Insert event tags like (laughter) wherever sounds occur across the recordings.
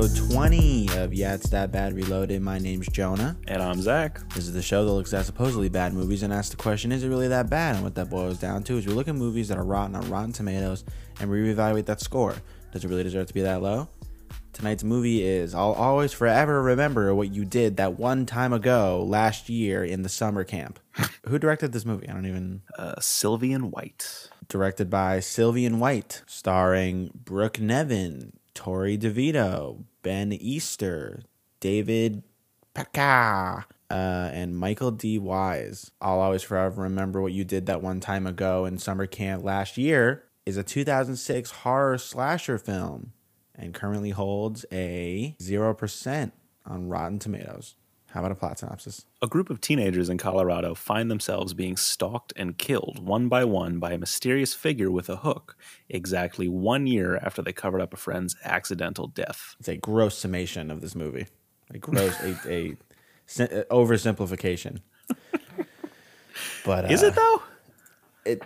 Episode 20 of Yeah, It's That Bad Reloaded. My name's Jonah. And I'm Zach. This is the show that looks at supposedly bad movies and asks the question, is it really that bad? And what that boils down to is we look at movies that are rotten on Rotten Tomatoes and we reevaluate that score. Does it really deserve to be that low? Tonight's movie is I'll always forever remember what you did that one time ago last year in the summer camp. (laughs) Who directed this movie? I don't even. Uh, Sylvian White. Directed by Sylvian White, starring Brooke Nevin, Torrey DeVitto, Ben Easter, David Paetkau, uh, and Michael D. Wise. I'll always forever remember what you did that one time ago in summer camp last year is a 2006 horror slasher film and currently holds a 0% on Rotten Tomatoes. How about a plot synopsis? A group of teenagers in Colorado find themselves being stalked and killed one by one by a mysterious figure with a hook, exactly one year after they covered up a friend's accidental death. It's a gross summation of this movie. A gross, a, a, uh, oversimplification. (laughs) But uh, Is it though? It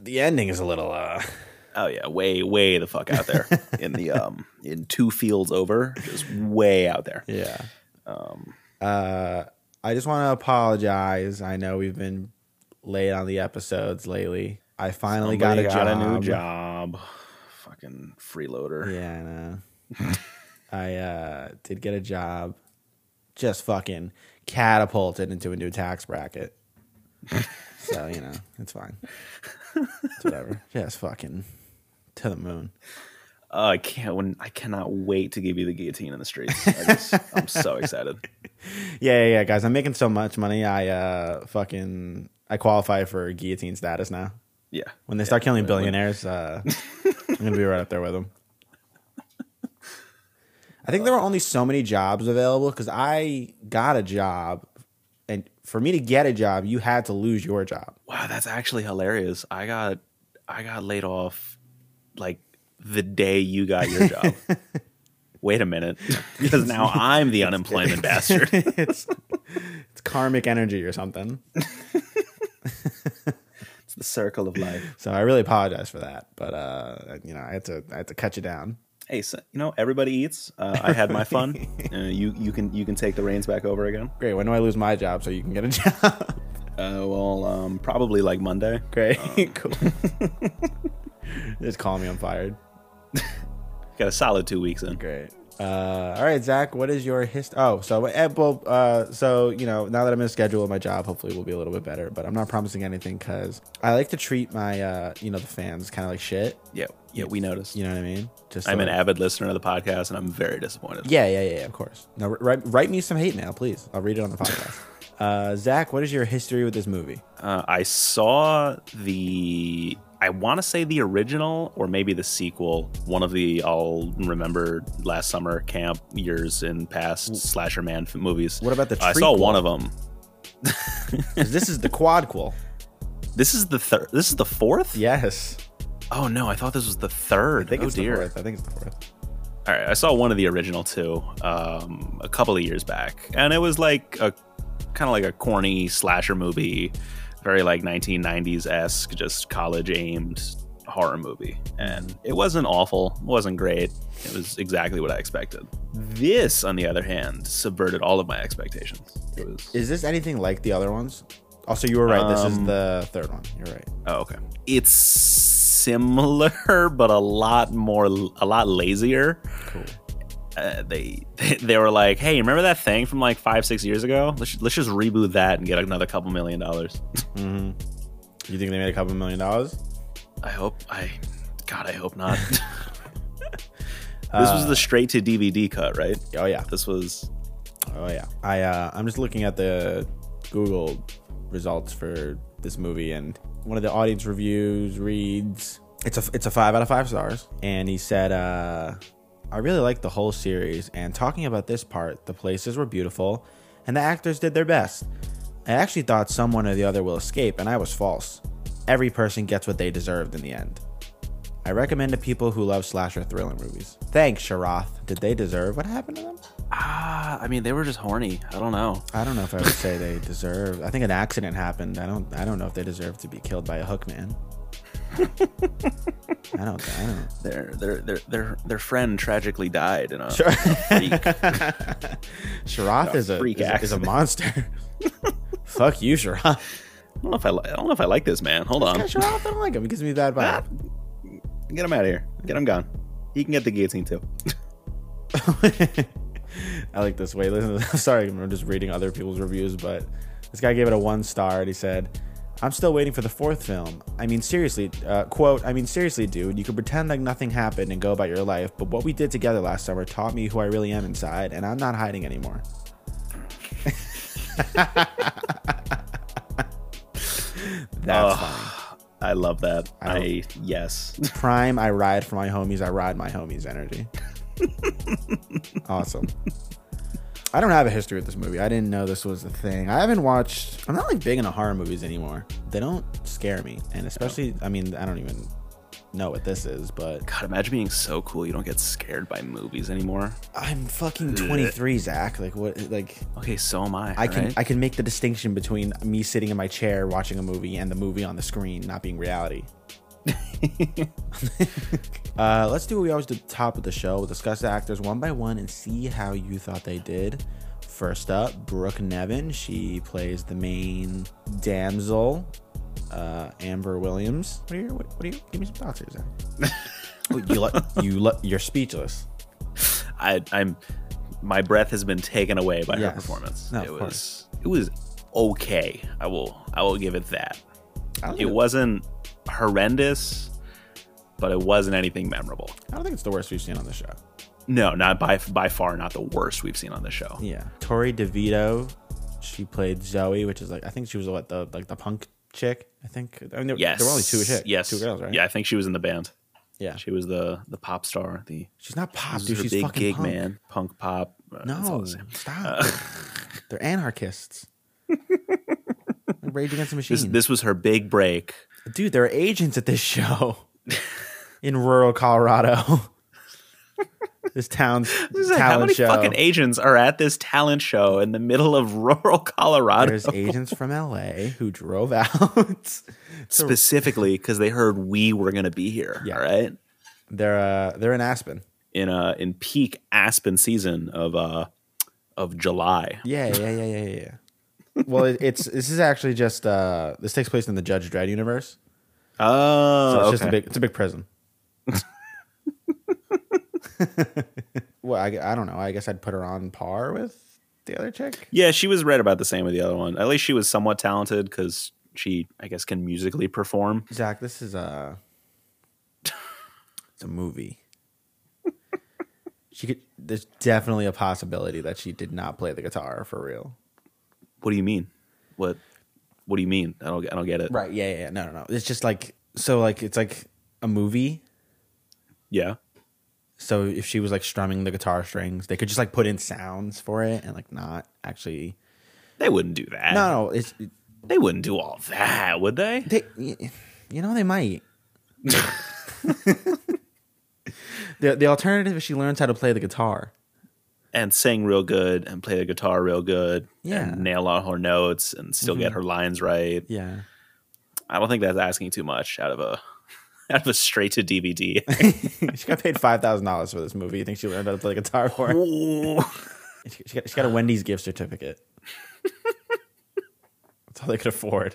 the ending is a little uh Oh yeah, way, way the fuck out there (laughs) in the um in two fields over, just way out there. yeah. Um uh I just want to apologize. I know we've been late on the episodes lately. I finally got a job. a new job. Fucking freeloader. Yeah, I. (laughs) I uh did get a job. Just fucking catapulted into a new tax bracket. (laughs) so, you know, it's fine. It's whatever. Just fucking to the moon. Oh, I can't. When I cannot wait to give you the guillotine in the streets. I just, I'm so (laughs) excited. Yeah, yeah, yeah, guys. I'm making so much money. I uh fucking I qualify for guillotine status now. Yeah. When they start killing billionaires, uh, I'm gonna be right up there with them. I think there were only so many jobs available because I got a job, and for me to get a job, you had to lose your job. Wow, that's actually hilarious. I got I got laid off like the day you got your job. (laughs) Wait a minute, (laughs) because now I'm the unemployment (laughs) bastard. it's it's karmic energy or something. It's the circle of life. So I really apologize for that, but uh, you know, I had to I had to cut you down. Hey, so, you know everybody eats. Uh, I had my fun. Uh, you you can you can take the reins back over again. Great. When do I lose my job so you can get a job? Uh, well, um, probably like Monday. Great. cool. Just call me. I'm fired. (laughs) Got a solid two weeks in. Great. Uh, all right, Zach. What is your history? Oh, so eh, well, uh, so you know, now that I'm in a schedule with my job, hopefully we'll be a little bit better. But I'm not promising anything because I like to treat my, uh, you know, the fans kind of like shit. Yeah, yeah, we noticed. You know what I mean? Just I'm so- an avid listener of the podcast, and I'm very disappointed. Yeah, yeah, yeah, yeah. Of course. Now, write write me some hate mail, please. I'll read it on the podcast. (laughs) uh, Zach, what is your history with this movie? Uh, I saw the. I want to say the original or maybe the sequel. One of the I'll remember last summer camp years in past slasher man movies. What about the I saw one of them. (laughs) this is the quadquel. This is the third. This is the fourth. Yes, Oh no, I thought this was the third. I think oh it's dear. the fourth. I think it's the fourth. All right, I saw one of the original two um, a couple of years back, and it was like a kind of like a corny slasher movie, very like 1990s esque, just college aimed horror movie. And it wasn't awful, it wasn't great. It was exactly what I expected. This, on the other hand, subverted all of my expectations. Was Is this anything like the other ones? Also, you were right. This is Um, the third one. You're right. oh okay. It's similar, (laughs) but a lot more, a lot lazier. Cool. Uh, they, (laughs) they were like, "Hey, remember that thing from like five six years ago? Let's let's just reboot that and get another couple million dollars." (laughs) hmm You think they made a couple million dollars? I hope I, God, I hope not. (laughs) this was the straight to DVD cut, right? Oh yeah. This was Oh yeah. I uh, I'm just looking at the Google results for this movie, and one of the audience reviews reads, "It's a it's a five out of five stars," and he said, uh, "I really liked the whole series, and talking about this part, the places were beautiful, and the actors did their best. I actually thought someone or the other will escape, and I was false. Every person gets what they deserved in the end. I recommend to people who love slasher thriller movies. Thanks, Sharath. Did they deserve what happened to them? Ah, I mean, they were just horny. I don't know. I don't know if I would say they (laughs) deserve. I think an accident happened. I don't. I don't know if they deserve to be killed by a hook man. I don't. I don't. Their their their their their friend tragically died in a, Sure. (laughs) Sharath is a freak is, a- is a monster. (laughs) Fuck you, Sharath. I don't know if I, li- I don't know if I like this man. Hold on, Sharath, I don't like him. He gives me bad Ah, vibe. get him out of here. Get him gone. He can get the guillotine too. (laughs) I like this. Wait, listen. Sorry, I'm just reading other people's reviews, but this guy gave it a one star. And he said, "I'm still waiting for the fourth film. I mean, seriously, uh, quote. I mean, seriously, dude. You could pretend like nothing happened and go about your life, but what we did together last summer taught me who I really am inside, and I'm not hiding anymore." (laughs) That's funny. I love that. I I, yes. (laughs) Prime. I ride for my homies. I ride my homies. Energy. (laughs) awesome. I don't have a history with this movie. I didn't know this was a thing. I haven't watched. I'm not like big into horror movies anymore. They don't scare me, and especially. I mean, I don't even know what this is, but God, imagine being so cool you don't get scared by movies anymore. I'm fucking 23, Zach. Like what? Like Okay, so am I. I can right? I can make the distinction between me sitting in my chair watching a movie and the movie on the screen not being reality. (laughs) uh, let's do what we always do at the top of the show. We'll discuss the actors one by one and see how you thought they did. First up, Brooke Nevin. She plays the main damsel, uh, Amber Williams. What are you? What, what are you? Give me some thoughts here, Zach. Oh, you lo- you lo- you're speechless. I, I'm. My breath has been taken away by Yes. her performance. No, it of was. It was okay. I will. I will give it that. I don't, It wasn't horrendous, but it wasn't anything memorable. I don't think it's the worst we've seen on the show. No, not by by far not the worst we've seen on the show. Yeah, Torrey DeVitto. She played Zoe, which is like I think she was what the like the punk chick. I think. I mean, there, Yes, there were only two chicks. Yes, two girls, right? Yeah, I think she was in the band. yeah. She was the the pop star. The She's not pop, dude. She's big fucking gig punk. man, punk pop. Uh, No, the stop. They're anarchists. (laughs) Rage Against the Machine. This this was her big break. Dude, there are agents at this show (laughs) in rural Colorado. (laughs) this town's (laughs) This talent how many show. fucking agents are at this talent show in the middle of rural Colorado? There's agents from LA who drove out. Specifically because they heard we were going to be here. Yeah. All right, they're uh, they're in Aspen. in uh in peak Aspen season of uh of July. Yeah, yeah, yeah, yeah, yeah. Well, it, it's this is actually just uh, this takes place in the Judge Dredd universe. Oh, So it's okay. just a big it's a big prison. (laughs) well, I, I don't know. I guess I'd put her on par with the other chick. yeah, she was right about the same with the other one. At least she was somewhat talented because she, I guess, can musically perform. Zach, this is a it's a movie. She could. There's definitely a possibility that she did not play the guitar for real. What do you mean? What What do you mean? I don't I don't get it. Right? Yeah, yeah. yeah. No, no, no. It's just like so. Like it's like a movie. Yeah. So if she was like strumming the guitar strings, they could just like put in sounds for it and like not actually. They wouldn't do that. No, no. It's They wouldn't do all that, would they? they. You know they might. (laughs) (laughs) the the alternative is she learns how to play the guitar. And sing real good and play the guitar real good. Yeah. And nail all her notes and still get mm-hmm. her lines right. Yeah. I don't think that's asking too much out of a (laughs) out of a straight to DVD. (laughs) she got paid five thousand dollars for this movie. You think she learned how to play guitar for it? (laughs) She, she got, she got a Wendy's gift certificate. That's all they could afford.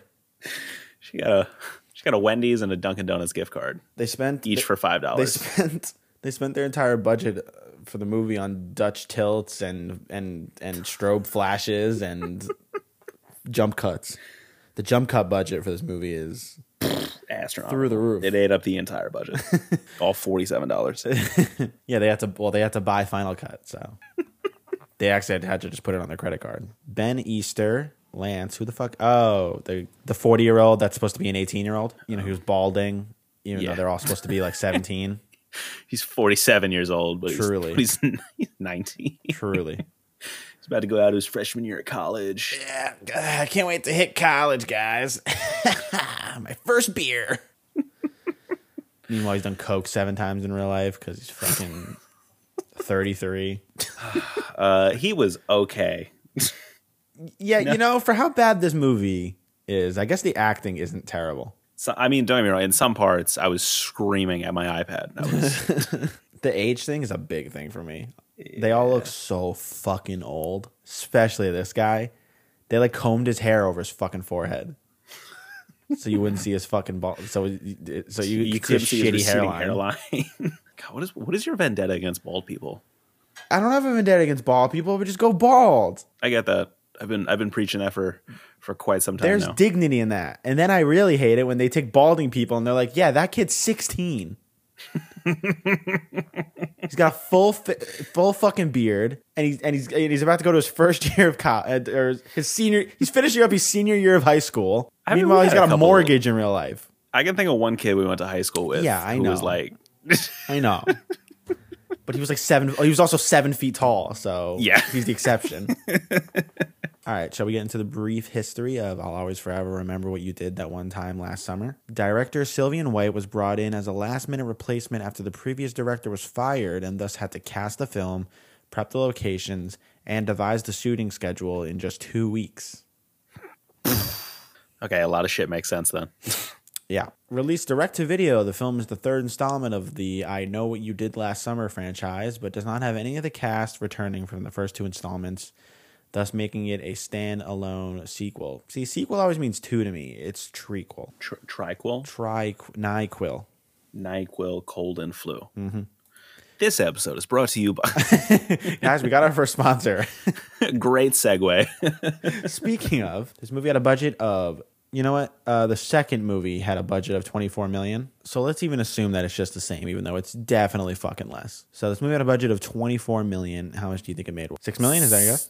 she got a she got a Wendy's and a Dunkin' Donuts gift card, They spent each they, for five dollars. they spent they spent their entire budget uh, for the movie on Dutch tilts and and and strobe flashes and (laughs) jump cuts. The jump cut budget for this movie is Astronomical. through the roof. It ate up the entire budget, (laughs) all forty seven dollars. (laughs) Yeah, they had to. Well, they had to buy Final Cut, so they actually had to just put it on their credit card. Ben Easter, Lance, who the fuck? Oh, the the forty year old that's supposed to be an eighteen year old. You know, he was balding. Even Yeah. though they're all supposed to be like seventeen. (laughs) He's forty seven years old, but Truly. he's, but he's, he's nineteen. Truly, (laughs) He's about to go out to his freshman year of college. Yeah, I can't wait to hit college, guys. (laughs) My first beer. Meanwhile, he's done coke seven times in real life because he's fucking thirty-three. (sighs) Uh, he was okay. Yeah, you know, for how bad this movie is, I guess the acting isn't terrible. So, I mean, don't get me wrong. In some parts, I was screaming at my iPad. Was, (laughs) The age thing is a big thing for me. They all look so fucking old, especially this guy. They like combed his hair over his fucking forehead, so you wouldn't see his fucking ball. So, so you, you could couldn't see his shitty hairline. hairline. (laughs) God, what is what is your vendetta against bald people? I don't have a vendetta against bald people, but just go bald. I get that. I've been I've been preaching that for for quite some time There's now. dignity in that. And then I really hate it when they take balding people and they're like, "Yeah, that kid's 16." (laughs) he's got a full full fucking beard and he's and he's and he's about to go to his first (laughs) year of college uh, or his senior he's finishing up his senior year of high school. I mean, Meanwhile, he's a got a, couple- mortgage in real life. I can think of one kid we went to high school with. Yeah, I who was know. like, I know. (laughs) but he was like 7 oh, he was also 7 feet tall, so Yeah. he's the exception. All right, shall we get into the brief history of I'll Always Forever Remember What You Did That One Time Last Summer? Director Sylvian White was brought in as a last minute replacement after the previous director was fired and thus had to cast the film, prep the locations, and devise the shooting schedule in just two weeks. (laughs) okay, a lot of shit makes sense then. (laughs) Yeah. Released direct to video, the film is the third installment of the I Know What You Did Last Summer franchise, but does not have any of the cast returning from the first two installments, thus making it a stand-alone sequel. See, sequel always means two to me. It's trequel. Tr- Triquil, Tri Nyquil. Nyquil, cold and flu. Mm-hmm. This episode is brought to you by (laughs) Guys, we got our first sponsor. (laughs) great segue. (laughs) Speaking of, this movie had a budget of you know what? Uh, the second movie had a budget of 24 million. So let's even assume that it's just the same, even though it's definitely fucking less. So this movie had a budget of 24 million. How much do you think it made? Six million? Is that your guess?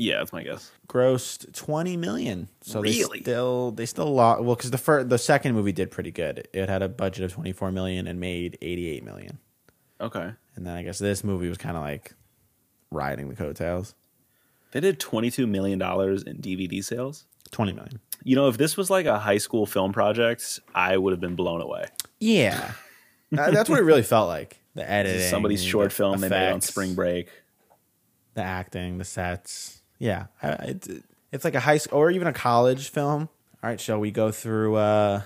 Yeah, that's my guess. Grossed 20 million. So Really? they still they still lost. Well, because the first the second movie did pretty good. It had a budget of 24 million and made 88 million. Okay. And then I guess this movie was kind of like riding the coattails. They did $22 million in DVD sales. 20 million. You know, if this was like a high school film project, I would have been blown away. Yeah. (laughs) That- that's what it really felt like. The editing, somebody's short the film they made on spring break. the acting, the sets. Yeah, it's it's like a high school or even a college film. All right, shall we go through? uh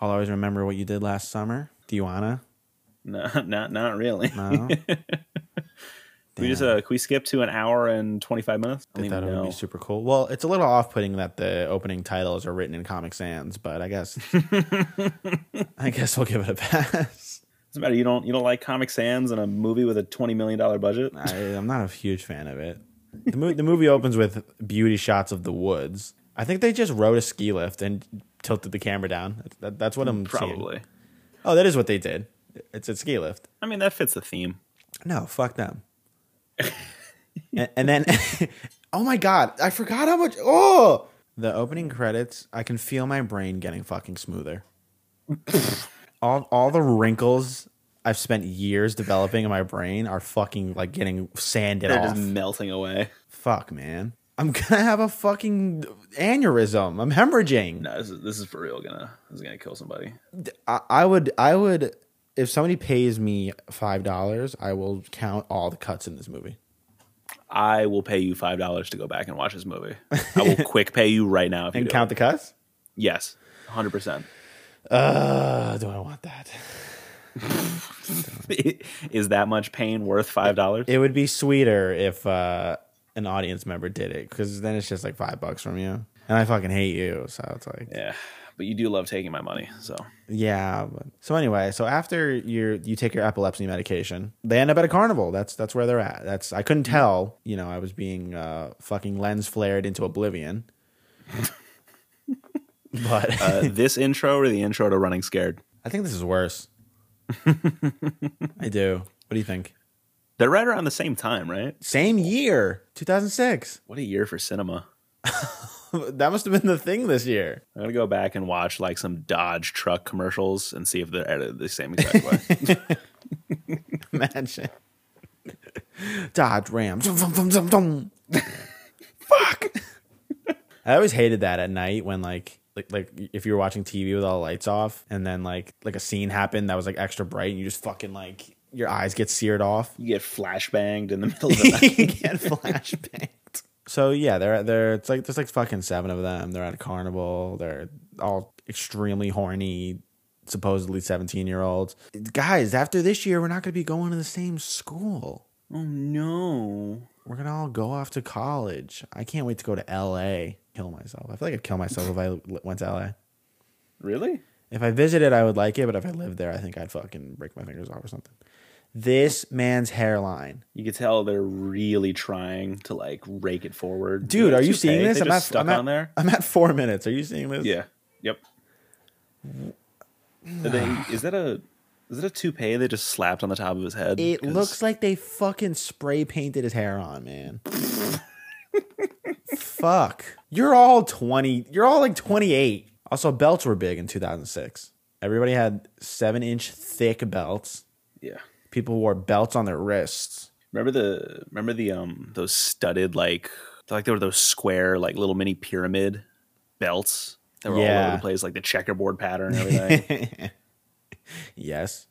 I'll always remember what you did last summer. Do you wanna? No, (laughs) not not really. No. (laughs) we just uh, can we skip to an hour and twenty five minutes? I I thought it would be super cool. Well, it's a little off-putting that the opening titles are written in Comic Sans, but I guess (laughs) I guess we'll give it a pass. Doesn't matter. You don't you don't like Comic Sans and a movie with a twenty million dollar budget? I, I'm not a huge fan of it. The, mo- the movie opens with beauty shots of the woods. I think they just rode a ski lift and tilted the camera down. That, that's what I'm seeing. Probably. Oh, that is what they did. It's a ski lift. I mean, that fits the theme. No, fuck them. and, and then, (laughs) oh my god, I forgot how much. Oh, the opening credits. I can feel my brain getting fucking smoother. (laughs) all all the wrinkles I've spent years developing in my brain are fucking like getting sanded They're off. just melting away. Fuck, man. I'm (laughs) gonna have a fucking aneurysm. I'm hemorrhaging. No, this is this is for real. Gonna this is gonna kill somebody. I, I would I would if somebody pays me five dollars, I will count all the cuts in this movie. I will pay you five dollars to go back and watch this movie. I will (laughs) quick pay you right now if you And count it. the cuts? Yes, hundred percent. Uh, do I want that? (laughs) Is that much pain worth five dollars? It would be sweeter if uh, an audience member did it, because then it's just like five bucks from you, and I fucking hate you. So it's like, Yeah, but you do love taking my money, so yeah. But, so anyway, so after you you take your epilepsy medication, they end up at a carnival. That's that's where they're at. That's I couldn't tell. You know, I was being uh, fucking lens flared into oblivion. (laughs) but uh, this intro or the intro to Running Scared? I think this is worse. (laughs) I do. What do you think? They're right around the same time, right? Same year, 2006. What a year for cinema. (laughs) That must have been the thing this year. I'm gonna go back and watch like some Dodge truck commercials and see if they're edited the same exact way. (laughs) Imagine. Dodge Ram. Fuck. I always hated that at night when like like like if you were watching TV with all the lights off and then like like a scene happened that was like extra bright and you just fucking like your eyes get seared off. You get flashbanged in the middle of the (laughs) night. you get (laughs) flashbanged. So yeah, they're they're it's like there's like fucking seven of them. They're at a carnival. They're all extremely horny, supposedly seventeen year olds. Guys, after this year, we're not gonna be going to the same school. Oh no. We're gonna all go off to college. I can't wait to go to L.A. Kill myself. I feel like I'd kill myself if I went to L.A. Really? If I visited, I would like it, but if I lived there, I think I'd fucking break my fingers off or something. This man's hairline, You could tell they're really trying to like rake it forward. dude. Are you Toupee, seeing this? I'm at, stuck I'm at, on there. I'm at four minutes. Are you seeing this? Yeah. Yep. They, is that a is it a toupee they just slapped on the top of his head? It 'Cause looks like they fucking spray painted his hair on, man. (laughs) Fuck. You're all 20. You're all like 28. Also, belts were big in 2006. Everybody had seven inch thick belts. yeah. People wore belts on their wrists. Remember the remember the um those studded like like there were those square like little mini pyramid belts that were all over the place like the checkerboard pattern and everything. (laughs) yes.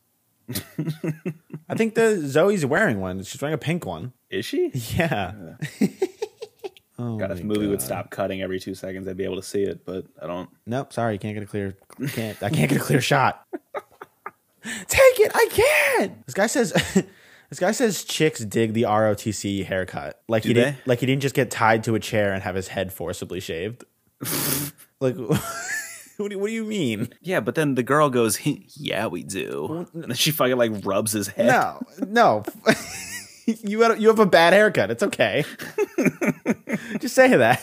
I think the Zoe's wearing one. She's wearing a pink one. Is she? Yeah. (laughs) oh God, if the movie would stop cutting every two seconds, I'd be able to see it, but I don't. Nope, sorry, you can't get a clear. Can't I can't get a clear shot. (laughs) Take it, I can't. This guy says. (laughs) This guy says chicks dig the ROTC haircut. Like Do he didn't, like he didn't just get tied to a chair and have his head forcibly shaved. like, (laughs) what do, what do you mean? Yeah, but then the girl goes, "Yeah, we do," and then she fucking like rubs his head. No, no. (laughs) you have you have a bad haircut. It's okay. (laughs) just say that.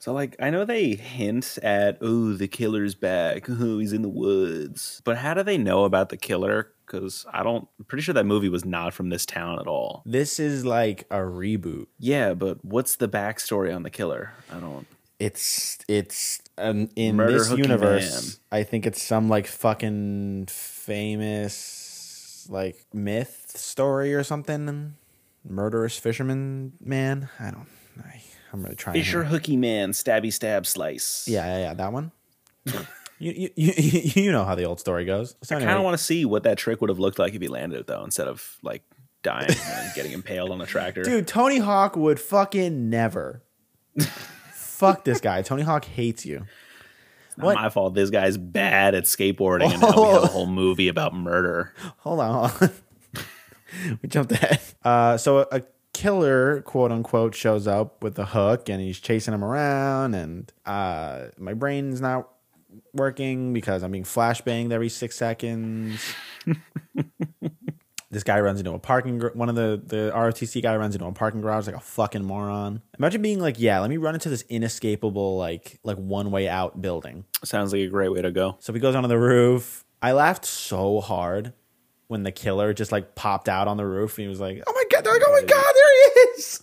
So like, I know they hint at, "Oh, the killer's back. Oh, he's in the woods," but how do they know about the killer? Because I don't. I'm pretty sure that movie was not from this town at all. This is like a reboot. Yeah, but what's the backstory on the killer? I don't. It's it's um, in Murder this universe. I think it's some like fucking famous like myth story or something. Murderous fisherman man. I don't. I, I'm really trying. Fisher here. Hooky Man, stabby stab slice. Yeah, yeah, yeah. That one. (laughs) you, you you you know how the old story goes. So I anyway, kind of want to see what that trick would have looked like if he landed it though, instead of like dying and getting impaled on a tractor. (laughs) Dude, Tony Hawk would fucking never. (laughs) Fuck this guy. Tony Hawk hates you. Not what? my fault. This guy's bad at skateboarding, and now we have a whole movie about murder. (laughs) Hold on, hold (laughs) on. we jumped ahead. Uh, so a, a killer, quote unquote, shows up with a hook and he's chasing him around. And uh, my brain's not working because I'm being flashbanged every six seconds. (laughs) this guy runs into a parking. Gar- one of the the ROTC guy runs into a parking garage like a fucking moron. Imagine being like, yeah, let me run into this inescapable like like one way out building. Sounds like a great way to go. So he goes onto the roof. I laughed so hard when the killer just like popped out on the roof and he was like, "Oh my god! They're like, oh my god! There he is!"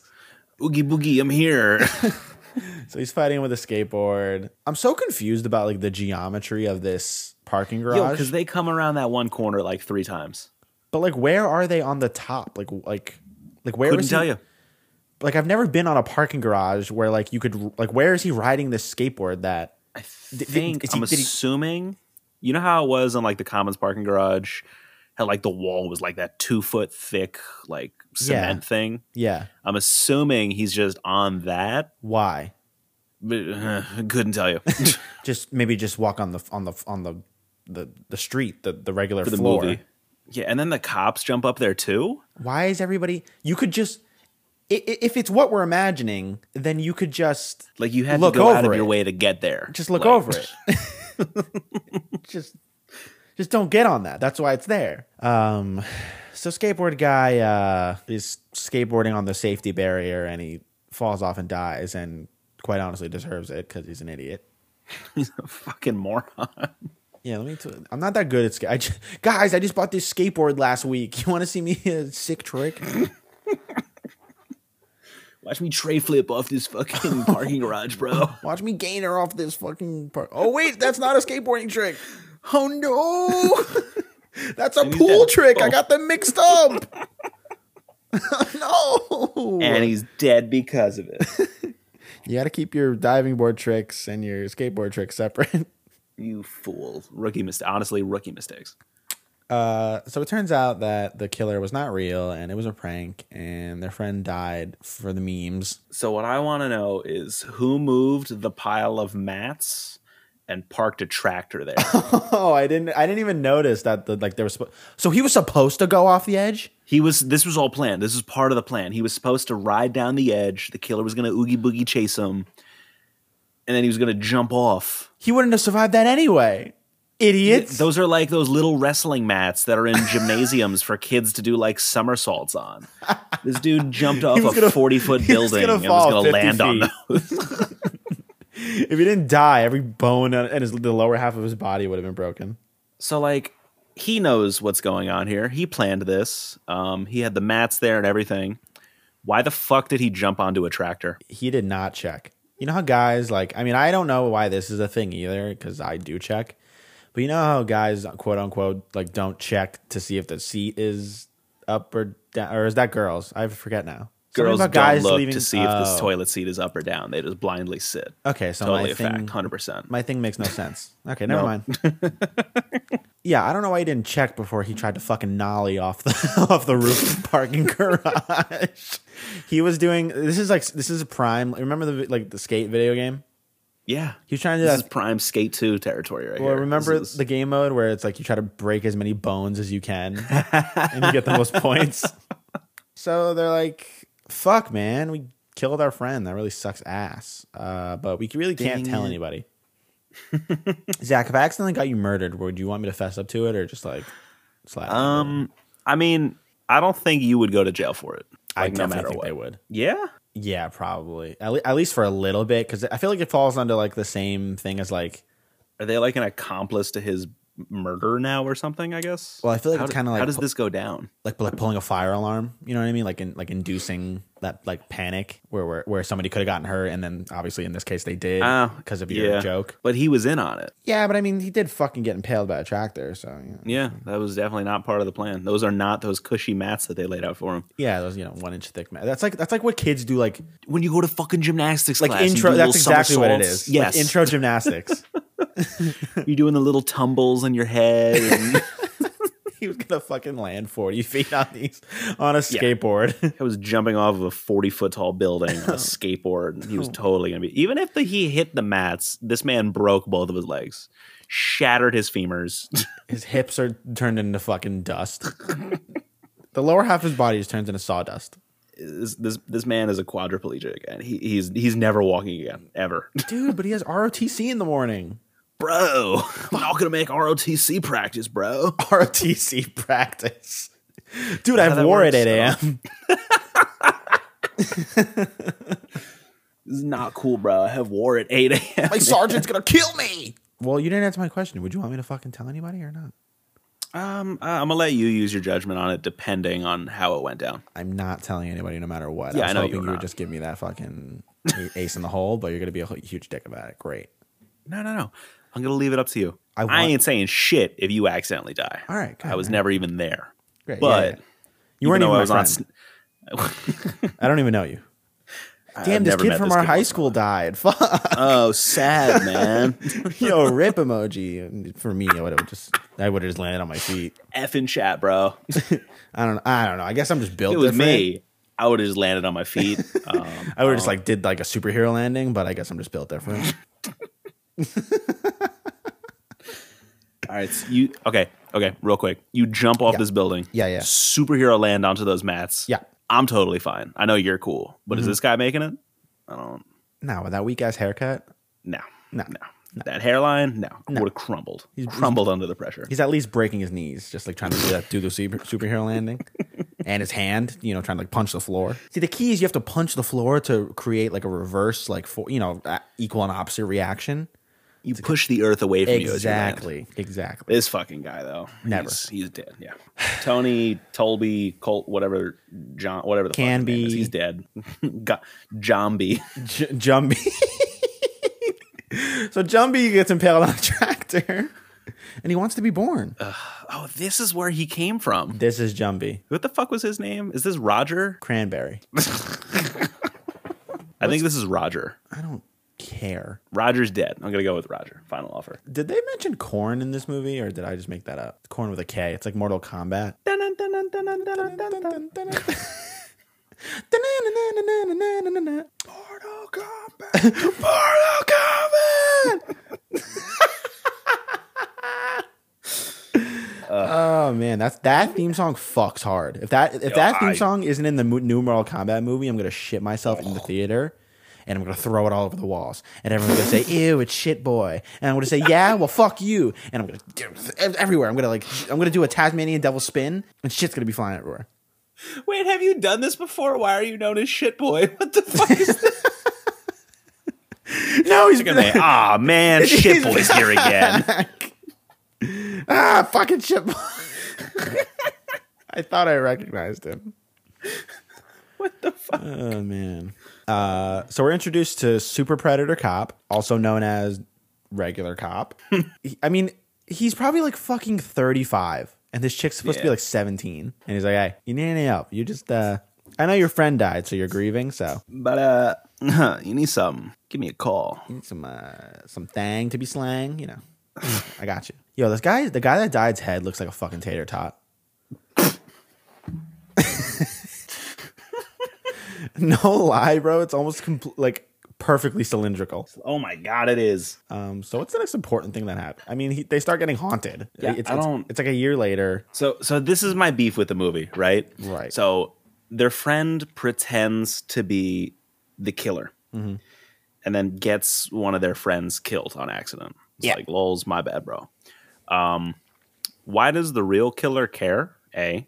Oogie boogie, I'm here. (laughs) (laughs) So he's fighting with a skateboard. I'm so confused about like the geometry of this parking garage. because they come around that one corner like three times. But like, where are they on the top? Like, like, like where Couldn't tell he? you. Like, I've never been on a parking garage where like you could like, where is he riding this skateboard? That I did- think is he- I'm did he- assuming. You know how it was on like the Commons parking garage, how like the wall was like that two foot thick like cement thing. yeah. I'm assuming he's just on that. Why? But, uh, couldn't tell you (laughs) Just maybe just walk on the on the on the the, the street, the the regular for the floor. movie. Yeah, and then the cops jump up there too. Why is everybody? You could just if it's what we're imagining, then you could just Like you had Look to go out over of your it. way to get there. just look Like, over it. (laughs) just just don't get on that. That's why it's there. Um so skateboard guy uh is skateboarding on the safety barrier and he falls off and dies and quite honestly deserves it cuz he's an idiot. (laughs) He's a fucking moron. Yeah, let me. T- I'm not that good at skate. I guys, I just bought this skateboard last week. You want to see me a sick trick? (laughs) Watch me tray flip off this fucking (laughs) parking garage, bro. Watch me gainer off this fucking part. Oh wait, that's not a skateboarding trick. Oh no, (laughs) that's a pool trick. I got them mixed up. no, and he's dead because of it. You got to keep your diving board tricks and your skateboard tricks separate. You fool. Rookie mistake. Honestly, rookie mistakes. Uh, so it turns out that the killer was not real and it was a prank, and their friend died for the memes. So what I want to know is who moved the pile of mats and parked a tractor there. (laughs) Oh, I didn't. I didn't even notice that the like there was. So he was supposed to go off the edge. he was. This was all planned. This was part of the plan. He was supposed to ride down the edge. The killer was going to oogie boogie chase him, and then he was going to jump off. He wouldn't have survived that anyway. Idiots. Those are like those little wrestling mats that are in (laughs) gymnasiums for kids to do like somersaults on. This dude jumped (laughs) off a gonna- forty foot he was building and was going to 50 land on those. (laughs) if he didn't die, every bone and his the lower half of his body would have been broken. So like he knows what's going on here. He planned this. Um, he had the mats there and everything. Why the fuck did he jump onto a tractor? He did not check. You know how guys like? I mean, I don't know why this is a thing either because I do check. But you know how guys, quote unquote, like don't check to see if the seat is up or down, or is that girls? I forget now. Girls don't look leaving- to see if this Oh. toilet seat is up or down. They just blindly sit. Okay, so totally my thing, hundred percent. my thing makes no sense. Okay, never mind. (laughs) yeah, I don't know why he didn't check before he tried to fucking nollie off the (laughs) off the roof of the parking garage. he was doing this is like this is a prime. Remember the like the skate video game? Yeah, He was trying to do this that is prime skate two territory right Well, here. remember is- the game mode where it's like you try to break as many bones as you can (laughs) and you get the most points. So they're like, "Fuck, man, we killed our friend. That really sucks ass." Uh, but we really can't Dang tell it. anybody. Zach, if I accidentally got you murdered, would you want me to fess up to it or just like slap? um, I mean, I don't think you would go to jail for it. I Like, no matter think what. they would. Yeah, Yeah, probably at, le- at least for a little bit because I feel like it falls under like the same thing as like. are they like an accomplice to his murder now or something? I guess. Well, I feel like How it's kinda like how does this go down? like like pulling a fire alarm. You know what I mean? Like in like inducing that like panic where where, where somebody could have gotten hurt, and then obviously in this case they did ah, because of your yeah. joke. But he was in on it. Yeah, but I mean he did fucking get impaled by a tractor, so you know. Yeah, that was definitely not part of the plan. Those are not those cushy mats that they laid out for him. yeah, those you know one inch thick. Man. That's like that's like what kids do, like When you go to fucking gymnastics like class, intro. That's exactly what it is. somersaults. Yes, like intro (laughs) gymnastics. (laughs) You're doing the little tumbles in your head. And (laughs) he was gonna fucking land forty feet on these on a skateboard. I was jumping off of a 40 foot tall building on a (laughs) skateboard. He was oh. totally gonna be. Even if the, he hit the mats, this man broke both of his legs, shattered his femurs. his hips are turned into fucking dust. the lower half of his body just turns into sawdust. this, this this man is a quadriplegic, and he, he's he's never walking again, ever. Dude, but he has ROTC in the morning. Bro, I'm not gonna make ROTC practice, bro. (laughs) ROTC practice. Dude, I how have that war at works, 8 a.m. (laughs) This is not cool, bro. I have war at 8 a.m. My sergeant's gonna kill me. Well, you didn't answer my question. Would you want me to fucking tell anybody or not? Um, I- I'm gonna let you use your judgment on it, depending on how it went down. I'm not telling anybody no matter what. Yeah, I was I know hoping you're you would just give me that fucking ace in the hole, but you're gonna be a huge dick about it. Great. No, no, no. I'm gonna leave it up to you. I I, ain't saying shit if you accidentally die. All right, good, I was man. never even there. Great. But yeah, you weren't even though my I friend. was on. I don't even know you. (laughs) I've Damn, this never kid met from this our kid high before. school died. (laughs) Fuck. Oh, sad man. (laughs) Yo, rip emoji. For me, I would have just I would have just landed on my feet. F in chat, bro. If I don't I don't know. I guess I'm just built it was different. me, I would have just landed on my feet. Um, I would have just like did like a superhero landing, but I guess I'm just built different. (laughs) all right, so you okay? Okay, real quick. You jump off Yeah. this building. Yeah, yeah. Superhero land onto those mats. Yeah. Mm-hmm. I'm totally fine. I know you're cool, but is this guy making it? I don't. no, with that weak ass haircut, No, No. no. That hairline, no, would have crumbled. He's- crumbled under the pressure. he's at least breaking his knees, just like trying to do, that, do the super, superhero landing. (laughs) and his hand, you know, trying to like punch the floor. See, the key is you have to punch the floor to create like a reverse, like for you know, equal and opposite reaction. You push the earth away from you. you. Exactly, exactly. This fucking guy though, Never. He's, he's dead. Yeah, Tony Tolby Colt, whatever John, whatever the Can fucking name is, be. he's dead. (laughs) Got Jambi. J- (laughs) so Jumby gets impaled on a tractor, and he wants to be born. Oh, this is where he came from. this is Jumby What the fuck was his name? Is this Roger? Cranberry. (laughs) I think this is Roger. I don't care. Roger's dead. I'm gonna go with Roger. Final offer. Did they mention corn in this movie, or did I just make that up? Corn with a K. It's like Mortal Kombat. (laughs) Mortal Kombat. Mortal Kombat. (laughs) oh man, that's that theme song fucks hard. If that if that theme song isn't in the mo- new Mortal Kombat movie, I'm gonna shit myself in the oh. theater. And I'm gonna throw it all over the walls, and everyone's gonna say, (laughs) "Ew, it's shit, boy." And I'm gonna say, "Yeah, well, fuck you." And I'm gonna everywhere. I'm gonna like, I'm gonna do a Tasmanian devil spin, and shit's gonna be flying everywhere. Wait, have you done this before? Why are you known as shit boy? (laughs) What the fuck is this? (laughs) No, he's gonna be, Ah man, shit He's boy's here again. ah, fucking shit. boy. I thought I recognized him. What the fuck? Oh man. Uh, so we're introduced to Super Predator Cop, also known as regular cop. (laughs) I mean, he's probably like fucking 35, and this chick's supposed to be like 17. And he's like, "Hey, you need any help? You just uh, I know your friend died, so you're grieving. So But uh, (laughs) you need something. Give me a call. you need some uh, some thang to be slang. You know, (laughs) I got you. Yo, this guy, the guy that died's head looks like a fucking tater tot. (laughs) no lie, bro. It's almost compl- like perfectly cylindrical. Oh my god, it is. Um, so what's the next important thing that happened? I mean, he, they start getting haunted. Yeah, it's, I it's- don't- It's, like a year later. So so this is my beef with the movie, right? Right. So their friend pretends to be the killer. Mm-hmm. And then gets one of their friends killed on accident. It's Yeah. like, lols, my bad, bro. Um, why does the real killer care? A.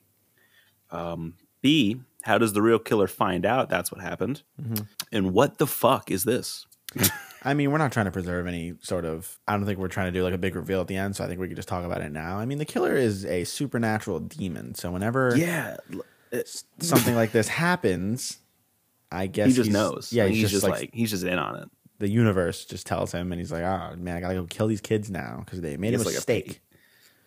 Um, B. How does the real killer find out that's what happened? Mm-hmm. And what the fuck is this? (laughs) I mean, we're not trying to preserve any sort of. I don't think we're trying to do like a big reveal at the end. So I think we could just talk about it now. I mean, the killer is a supernatural demon. So whenever Yeah. something like this happens, I guess He just knows. Yeah, Like, he's, just, like, he's just in on it. the universe just tells him, and he's like, "Oh man, I gotta go kill these kids now because they made a It's like a mistake."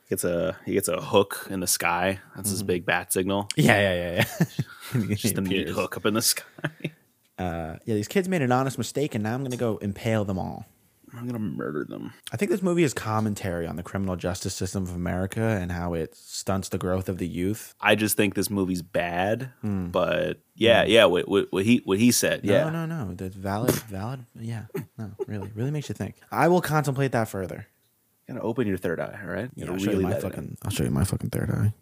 Gets a he gets a hook in the sky. That's Mm-hmm. his big bat signal. (laughs) yeah, yeah, yeah, yeah. (laughs) Just a neat hook up in the sky. (laughs) Uh, yeah, these kids made an honest mistake, and now I'm gonna go impale them all. I'm gonna murder them. I think this movie is commentary on the criminal justice system of America and how it stunts the growth of the youth. I just think this movie's bad, but yeah, yeah. What, what, what he what he said, No, yeah. no, no. That's valid, valid. Yeah, no, really, really makes you think. I will contemplate that further. You gotta open your third eye, all right? You Yeah, I'll show you my let in. fucking. I'll show you my fucking third eye.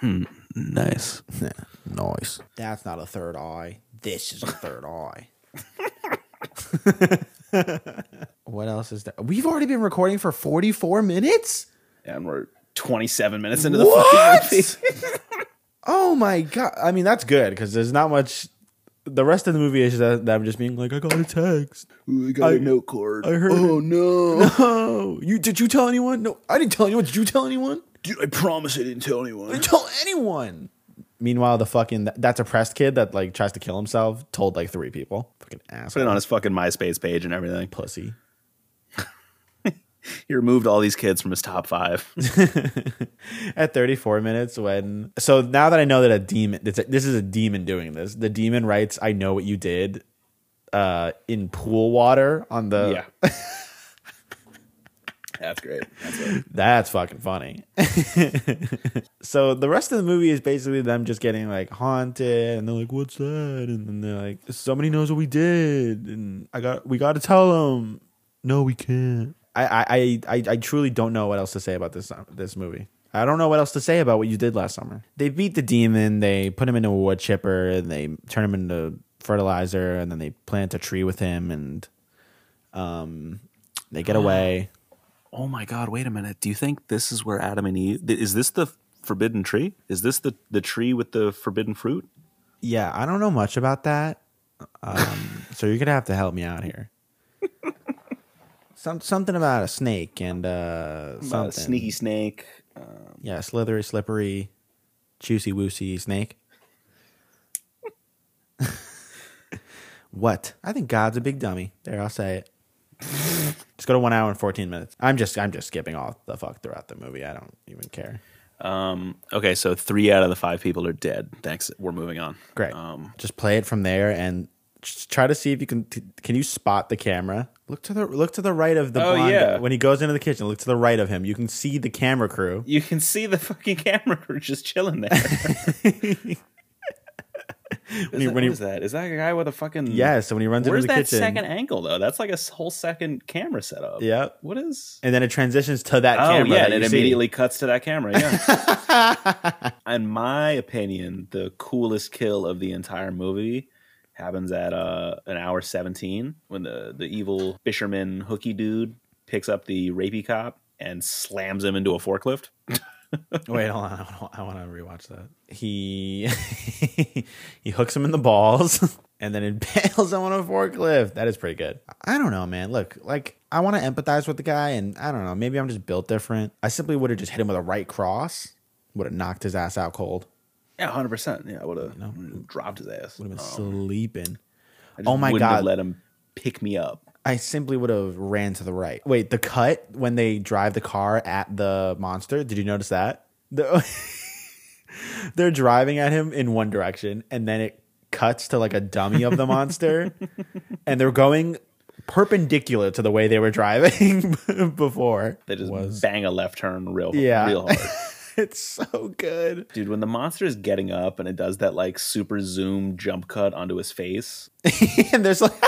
Hmm, nice. (laughs) Yeah, nice. That's not a third eye. This is a third eye. (laughs) what else is there? We've already been recording for 44 minutes? And we're 27 minutes into the What? fucking movie. (laughs) Oh my god. I mean, that's good because there's not much. The rest of the movie is just that- them just being like, I got a text. I got I- a note cord. I heard Oh it. no! (laughs) Oh, you did you tell anyone? No, I didn't tell anyone. Did you tell anyone? Dude, I promise I didn't tell anyone. I didn't tell anyone. Meanwhile, the fucking that depressed kid that like tries to kill himself told like three people. Fucking Put it on his fucking MySpace page and everything. pussy. He removed all these kids from his top five. (laughs) At 34 minutes, when so now that I know that a demon, this, this is a demon doing this. The demon writes, "I know what you did." Uh, in pool water on the yeah. (laughs) That's great. That's it. That's fucking funny. (laughs) so the rest of the movie is basically them just getting like haunted, and they're like, "What's that?" And then they're like, "Somebody knows what we did, and I got we got to tell them." No, we can't. I I, I I I truly don't know what else to say about this this movie. I don't know what else to say about what you did last summer. They beat the demon. They put him into a wood chipper, and they turn him into fertilizer, and then they plant a tree with him, and um, they get away. Oh my god, wait a minute. Do you think this is where Adam and Eve is this the forbidden tree? Is this the the tree with the forbidden fruit? Yeah, I don't know much about that. Um, so you're gonna have to help me out here. Some something about a snake and uh, something a sneaky snake. Yeah, slithery, slippery, juicy, woosy snake. (laughs) what? I think God's a big dummy. There, I'll say it. (laughs) just go to one hour and fourteen minutes. I'm just I'm just skipping all the fuck throughout the movie. I don't even care. Um, okay, so three out of the five people are dead. Thanks. We're moving on. Great. Um, just play it from there and try to see if you can. T- can you spot the camera? Look to the look to the right of the Oh, blonde yeah. guy. When he goes into the kitchen, look to the right of him. You can see the camera crew. You can see the fucking camera crew just chilling there. (laughs) When Is he- that, when he- is that? Is that a guy with a fucking? Yeah, so when he runs into the kitchen, where's that second angle though? That's like a whole second camera setup. yeah, What is? and then it transitions to that Oh camera. yeah, and it see. immediately cuts to that camera. Yeah. (laughs) In my opinion, the coolest kill of the entire movie happens at uh, an hour seventeen when the the evil fisherman hooky dude picks up the rapey cop and slams him into a forklift. (laughs) Wait, hold on. I want to rewatch that. He (laughs) he hooks him in the balls (laughs) and then impales him on a forklift. That is pretty good. I don't know, man. Look, like I want to empathize with the guy, and I don't know. Maybe I'm just built different. I simply would have just hit him with a right cross. Would have knocked his ass out cold. Yeah, hundred percent. Yeah, I would have dropped his ass. Would have been Um, sleeping. I just oh my God. let him pick me up. I simply would have ran to the right. Wait, the cut when they drive the car at the monster. Did you notice that? The, (laughs) they're driving at him in one direction, and then it cuts to like a dummy of the monster, (laughs) and they're going perpendicular to the way they were driving (laughs) before. They just was bang a left turn real, Yeah. real hard. (laughs) it's so good. Dude, when the monster is getting up and it does that like super zoom jump cut onto his face, (laughs) and there's like. (laughs)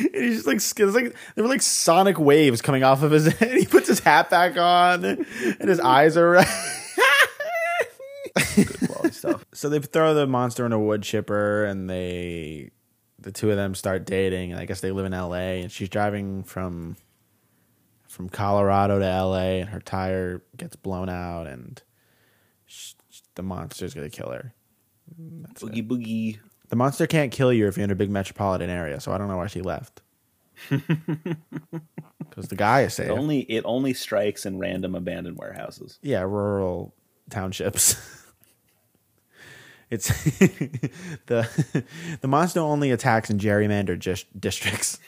And he's just like, it's like there were like sonic waves coming off of his head. And he puts his hat back on, and his eyes are red. good quality stuff. so they throw the monster in a wood chipper, and they, the two of them start dating. And I guess they live in L.A. And she's driving from, from Colorado to L.A. And her tire gets blown out, and sh- the monster's gonna kill her. That's it. Boogie boogie. The monster can't kill you if you're in a big metropolitan area, so I don't know why she left. (laughs) Because the guy is It only it only strikes in random abandoned warehouses. yeah, rural townships. (laughs) it's (laughs) the the monster only attacks in gerrymandered dis- districts.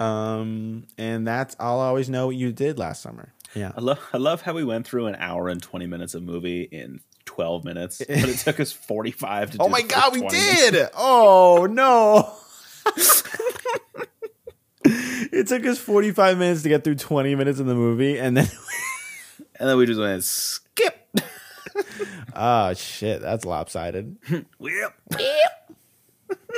Um, and that's I'll always know what you did last summer. Yeah, I love I love how we went through an hour and twenty minutes of movie in twelve minutes, but it took us forty five to. (laughs) Oh my god, we 20 minutes. did! Oh no. (laughs) it took us 45 minutes to get through 20 minutes of the movie and then (laughs) and then we just went skip. oh shit, that's lopsided. Yep.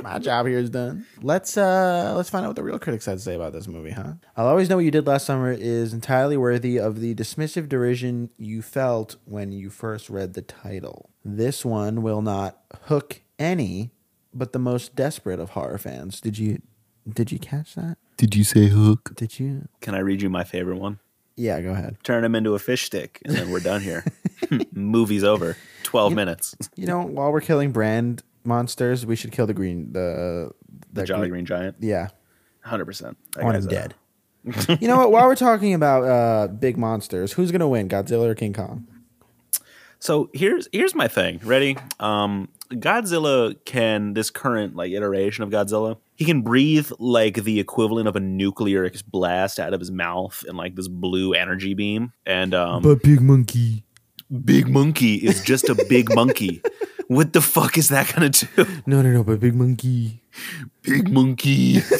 My job here is done. Let's uh let's find out what the real critics had to say about this movie, huh? I'll always know what you did last summer is entirely worthy of the dismissive derision you felt when you first read the title. This one will not hook any but the most desperate of horror fans. Did you did you catch that? Did you say hook? Did you? Can I read you my favorite one? Yeah, go ahead. Turn him into a fish stick, and then we're done here. (laughs) Movie's over. Twelve minutes. (laughs) You know, while we're killing brand monsters, we should kill the green the The Jolly Green Giant. Yeah, Hundred percent. I want him dead. (laughs) you know what? While we're talking about uh, big monsters, who's gonna win, Godzilla or King Kong? So here's here's my thing. Ready? Um, Godzilla can this current like iteration of Godzilla. He can breathe like the equivalent of a nuclear blast out of his mouth and like this blue energy beam. And um, But big monkey. Big Monkey is just a big monkey. What the fuck is that gonna do? (laughs) No, no, no, but big monkey. Big Monkey. (laughs)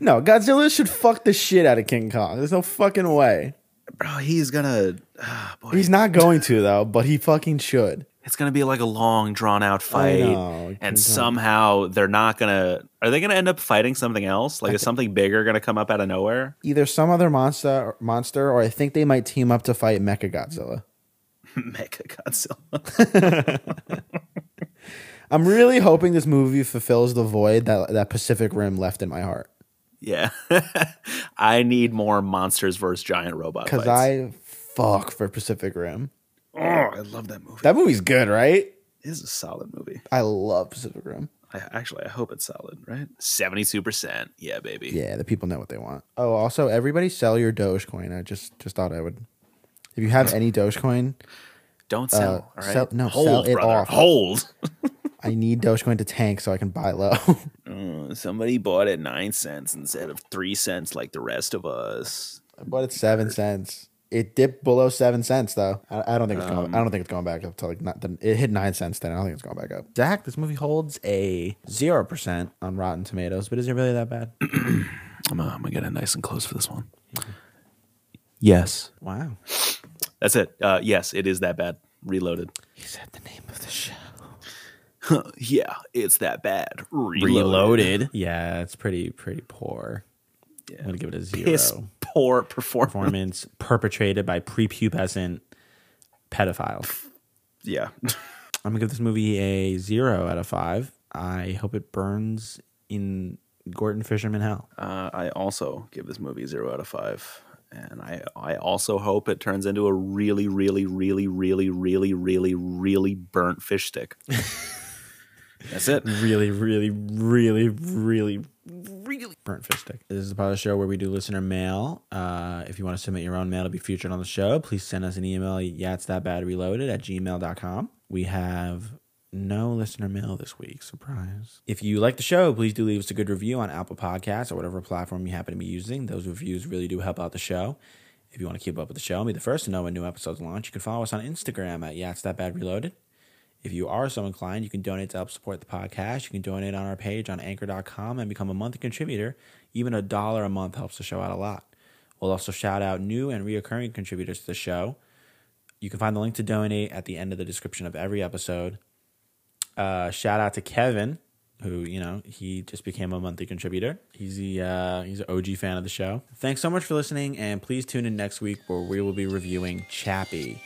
No, Godzilla should fuck the shit out of King Kong. There's no fucking way. Bro, he's gonna. ah, boy, He's not going to though, but he fucking should. it's gonna be like a long, drawn out fight, know, King Kong. and somehow they're not gonna. Are they gonna end up fighting something else? Like, is something bigger gonna come up out of nowhere? Either some other monster, monster, or I think they might team up to fight Mecha Godzilla. (laughs) Mecha Godzilla. (laughs) I'm really hoping this movie fulfills the void that that Pacific Rim left in my heart. Yeah, (laughs) I need more monsters versus giant robot. Because. I fuck for Pacific Rim. oh, I love that movie. That movie's good, right? It is a solid movie. I love Pacific Rim. I actually, I hope it's solid. Right, seventy-two percent. Yeah, baby. Yeah, the people know what they want. Oh, also, everybody sell your Dogecoin. I just just thought I would. If you have any Dogecoin, Don't sell. Uh, all right, sell- no, hold, sell it brother. off. Hold. (laughs) I need Dogecoin to tank so I can buy low. (laughs) Uh, somebody bought at nine cents instead of three cents, like the rest of us. I bought it seven cents. It dipped below seven cents though. I, I don't think it's going. I don't think it's going back up to like not, it hit nine cents. Then I don't think it's going back up. Zach, this movie holds a zero percent on Rotten Tomatoes, but is it really that bad? (clears throat) I'm, uh, I'm gonna get it nice and close for this one. Yes, Wow. That's it. Uh, yes, it is that bad. Reloaded. He said the name of the show. (laughs) yeah, it's that bad. Reloaded. Yeah, it's pretty pretty poor. I'm gonna give it a zero. Piss poor performance. Performance perpetrated by prepubescent pedophiles. Yeah. (laughs) I'm gonna give this movie a zero out of five. I hope it burns in Gorton Fisherman hell. Uh, I also give this movie zero out of five, and I I also hope it turns into a really, really, really, really, really, really, really burnt fish stick. That's it. (laughs) Really, really, really, really, really burnt fish stick. This is a part of the show where we do listener mail. Uh, if you want to submit your own mail to be featured on the show, please send us an email. Yeah, it's that bad reloaded at gmail.com. We have no listener mail this week. Surprise. If you like the show, please do leave us a good review on Apple Podcasts or whatever platform you happen to be using. Those reviews really do help out the show. If you want to keep up with the show and be the first to know when new episodes launch, you can follow us on Instagram at Yeah, it's that bad reloaded. If you are so inclined, you can donate to help support the podcast. You can donate on our page on anchor.com and become a monthly contributor. Even a dollar a month helps the show out a lot. We'll also shout out new and reoccurring contributors to the show. You can find the link to donate at the end of the description of every episode. Uh, shout out to Kevin, who you know he just became a monthly contributor. He's the uh, he's an OG fan of the show. Thanks so much for listening, and please tune in next week where we will be reviewing Chappie.